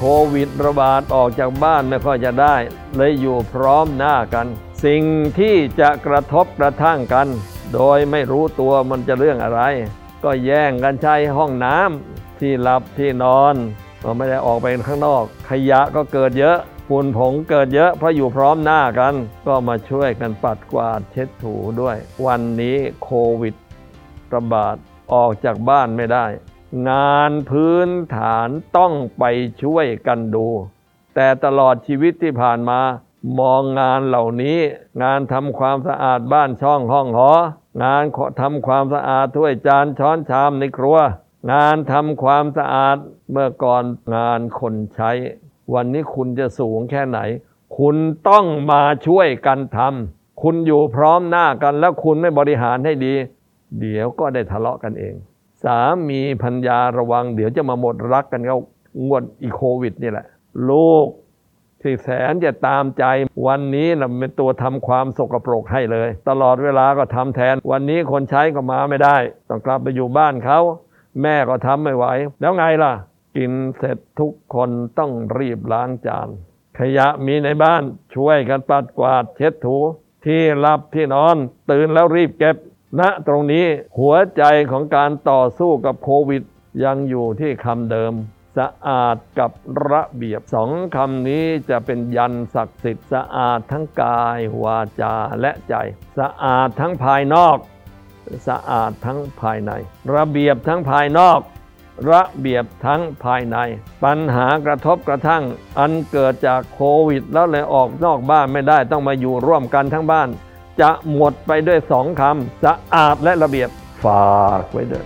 โควิดระบาดออกจากบ้านไม่ค่อยจะได้ เลยอยู่พร้อมหน้ากัน สิ่งที่จะกระทบกระทั่งกัน โดยไม่รู้ตัวมันจะเรื่องอะไร ก็แย่งกันใช้ห้องน้ำที่หลับที่นอนก็ไม่ได้ออกไปข้างนอก ขยะก็เกิดเยอะฝุ่นผงเกิดเยอะเพราะอยู่พร้อมหน้ากัน ก็มาช่วยกันปัดกวาดเช็ดถูด้วย วันนี้โควิดระบาดออกจากบ้านไม่ได้ งานพื้นฐานต้องไปช่วยกันดู แต่ตลอดชีวิตที่ผ่านมามองงานเหล่านี้ งานทำความสะอาดบ้านช่องห้องหอ งานทำความสะอาดถ้วยจานช้อนชามในครัว งานทำความสะอาดเมื่อก่อนงานคนใช้ วันนี้คุณจะสูงแค่ไหน คุณต้องมาช่วยกันทำคุณอยู่พร้อมหน้ากันแล้วคุณไม่บริหารให้ดี เดี๋ยวก็ได้ทะเลาะกันเอง สามีพัญญาระวัง เดี๋ยวจะมาหมดรักกันเขางวดอีโควิดนี่แหละ ลูกที่แสนจะตามใจวันนี้เราเป็นตัวทำความสกปรกให้เลย ตลอดเวลาก็ทำแทน วันนี้คนใช้ก็มาไม่ได้ ต้องกลับไปอยู่บ้านเขา แม่ก็ทำไม่ไหว แล้วไงล่ะ กินเสร็จทุกคนต้องรีบล้างจาน ขยะมีในบ้านช่วยกันปัดกวาดเช็ดถู ที่หลับที่นอน ตื่นแล้วรีบเก็บ ณตรงนี้หัวใจของการต่อสู้กับโควิด ยังอยู่ที่คำเดิม สะอาดกับระเบียบสองคำนี้จะเป็นยันศักดิ์สิทธิ์สะอาดทั้งกายวาจาและใจ สะอาดทั้งภายนอก สะอาดทั้งภายใน ระเบียบทั้งภายนอก ระเบียบทั้งภายใน ปัญหากระทบกระทั่ง อันเกิดจากโควิด แล้วเลยออกนอกบ้านไม่ได้ต้องมาอยู่ร่วมกันทั้งบ้าน จะหมดไปด้วยสองคำสะอาดและระเบียบฝากไว้ด้วย